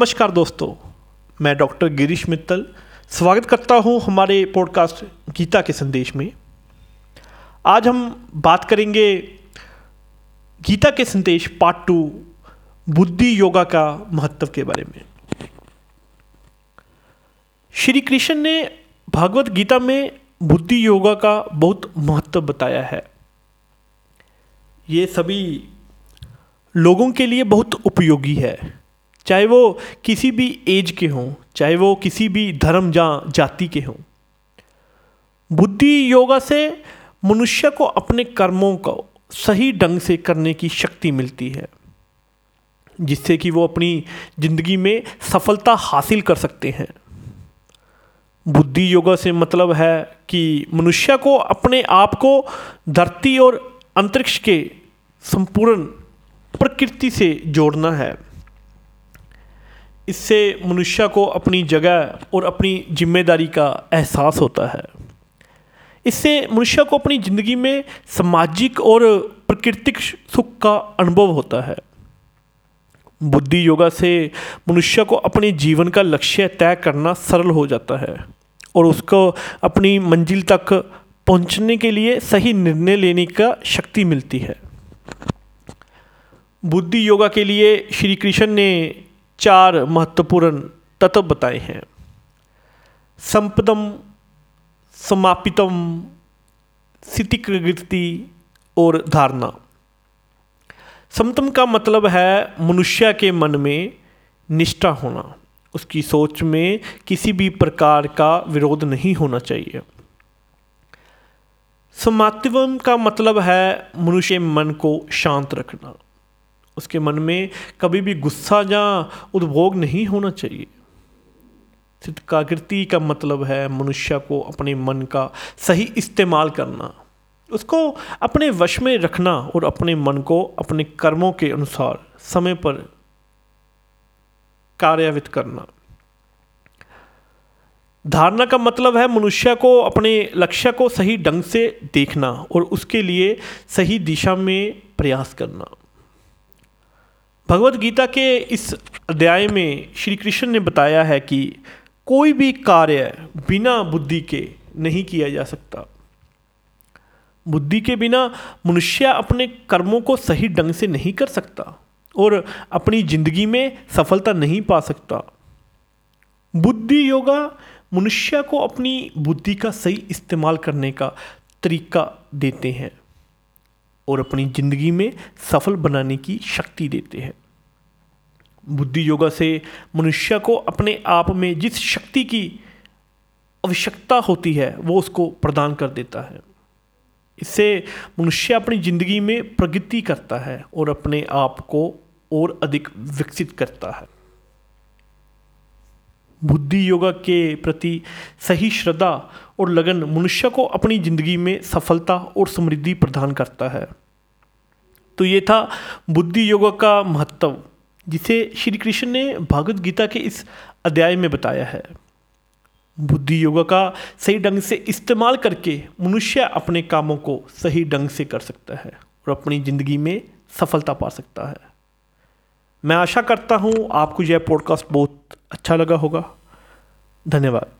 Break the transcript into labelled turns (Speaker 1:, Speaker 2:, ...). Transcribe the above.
Speaker 1: नमस्कार दोस्तों, मैं डॉक्टर गिरीश मित्तल स्वागत करता हूँ हमारे पॉडकास्ट गीता के संदेश में। आज हम बात करेंगे गीता के संदेश पार्ट टू बुद्धि योगा का महत्व के बारे में। श्री कृष्ण ने भागवत गीता में बुद्धि योगा का बहुत महत्व बताया है। ये सभी लोगों के लिए बहुत उपयोगी है। चाहे वो किसी भी एज के हों, चाहे वो किसी भी धर्म या जाति के हों। बुद्धि योगा से मनुष्य को अपने कर्मों को सही ढंग से करने की शक्ति मिलती है, जिससे कि वो अपनी ज़िंदगी में सफलता हासिल कर सकते हैं। बुद्धि योगा से मतलब है कि मनुष्य को अपने आप को धरती और अंतरिक्ष के संपूर्ण प्रकृति से जोड़ना है। इससे मनुष्य को अपनी जगह और अपनी ज़िम्मेदारी का एहसास होता है। इससे मनुष्य को अपनी ज़िंदगी में सामाजिक और प्राकृतिक सुख का अनुभव होता है। बुद्धि योगा से मनुष्य को अपने जीवन का लक्ष्य तय करना सरल हो जाता है और उसको अपनी मंजिल तक पहुँचने के लिए सही निर्णय लेने का शक्ति मिलती है। बुद्धि योगा के लिए श्री कृष्ण ने चार महत्वपूर्ण तत्व बताए हैं। संपदम, समापितम स्थितिकृति और धारणा। समतम का मतलब है मनुष्य के मन में निष्ठा होना। उसकी सोच में किसी भी प्रकार का विरोध नहीं होना चाहिए। समातिवम का मतलब है मनुष्य मन को शांत रखना। उसके मन में कभी भी गुस्सा या उद्भोग नहीं होना चाहिए। चित्काकृति का मतलब है मनुष्य को अपने मन का सही इस्तेमाल करना। उसको अपने वश में रखना और अपने मन को अपने कर्मों के अनुसार समय पर कार्यान्वित करना। धारणा का मतलब है मनुष्य को अपने लक्ष्य को सही ढंग से देखना और उसके लिए सही दिशा में प्रयास करना। भगवत गीता के इस अध्याय में श्री कृष्ण ने बताया है कि कोई भी कार्य बिना बुद्धि के नहीं किया जा सकता। बुद्धि के बिना मनुष्य अपने कर्मों को सही ढंग से नहीं कर सकता और अपनी ज़िंदगी में सफलता नहीं पा सकता। बुद्धि योगा मनुष्य को अपनी बुद्धि का सही इस्तेमाल करने का तरीका देते हैं और अपनी ज़िंदगी में सफल बनाने की शक्ति देते हैं। बुद्धि योगा से मनुष्य को अपने आप में जिस शक्ति की आवश्यकता होती है, वो उसको प्रदान कर देता है। इससे मनुष्य अपनी ज़िंदगी में प्रगति करता है और अपने आप को और अधिक विकसित करता है। बुद्धि योगा के प्रति सही श्रद्धा और लगन मनुष्य को अपनी ज़िंदगी में सफलता और समृद्धि प्रदान करता है। तो ये था बुद्धि योगा का महत्व। जिसे श्री कृष्ण ने भागवत गीता के इस अध्याय में बताया है। बुद्धि योग का सही ढंग से इस्तेमाल करके मनुष्य अपने कामों को सही ढंग से कर सकता है और अपनी ज़िंदगी में सफलता पा सकता है। मैं आशा करता हूँ आपको यह पॉडकास्ट बहुत अच्छा लगा होगा। धन्यवाद।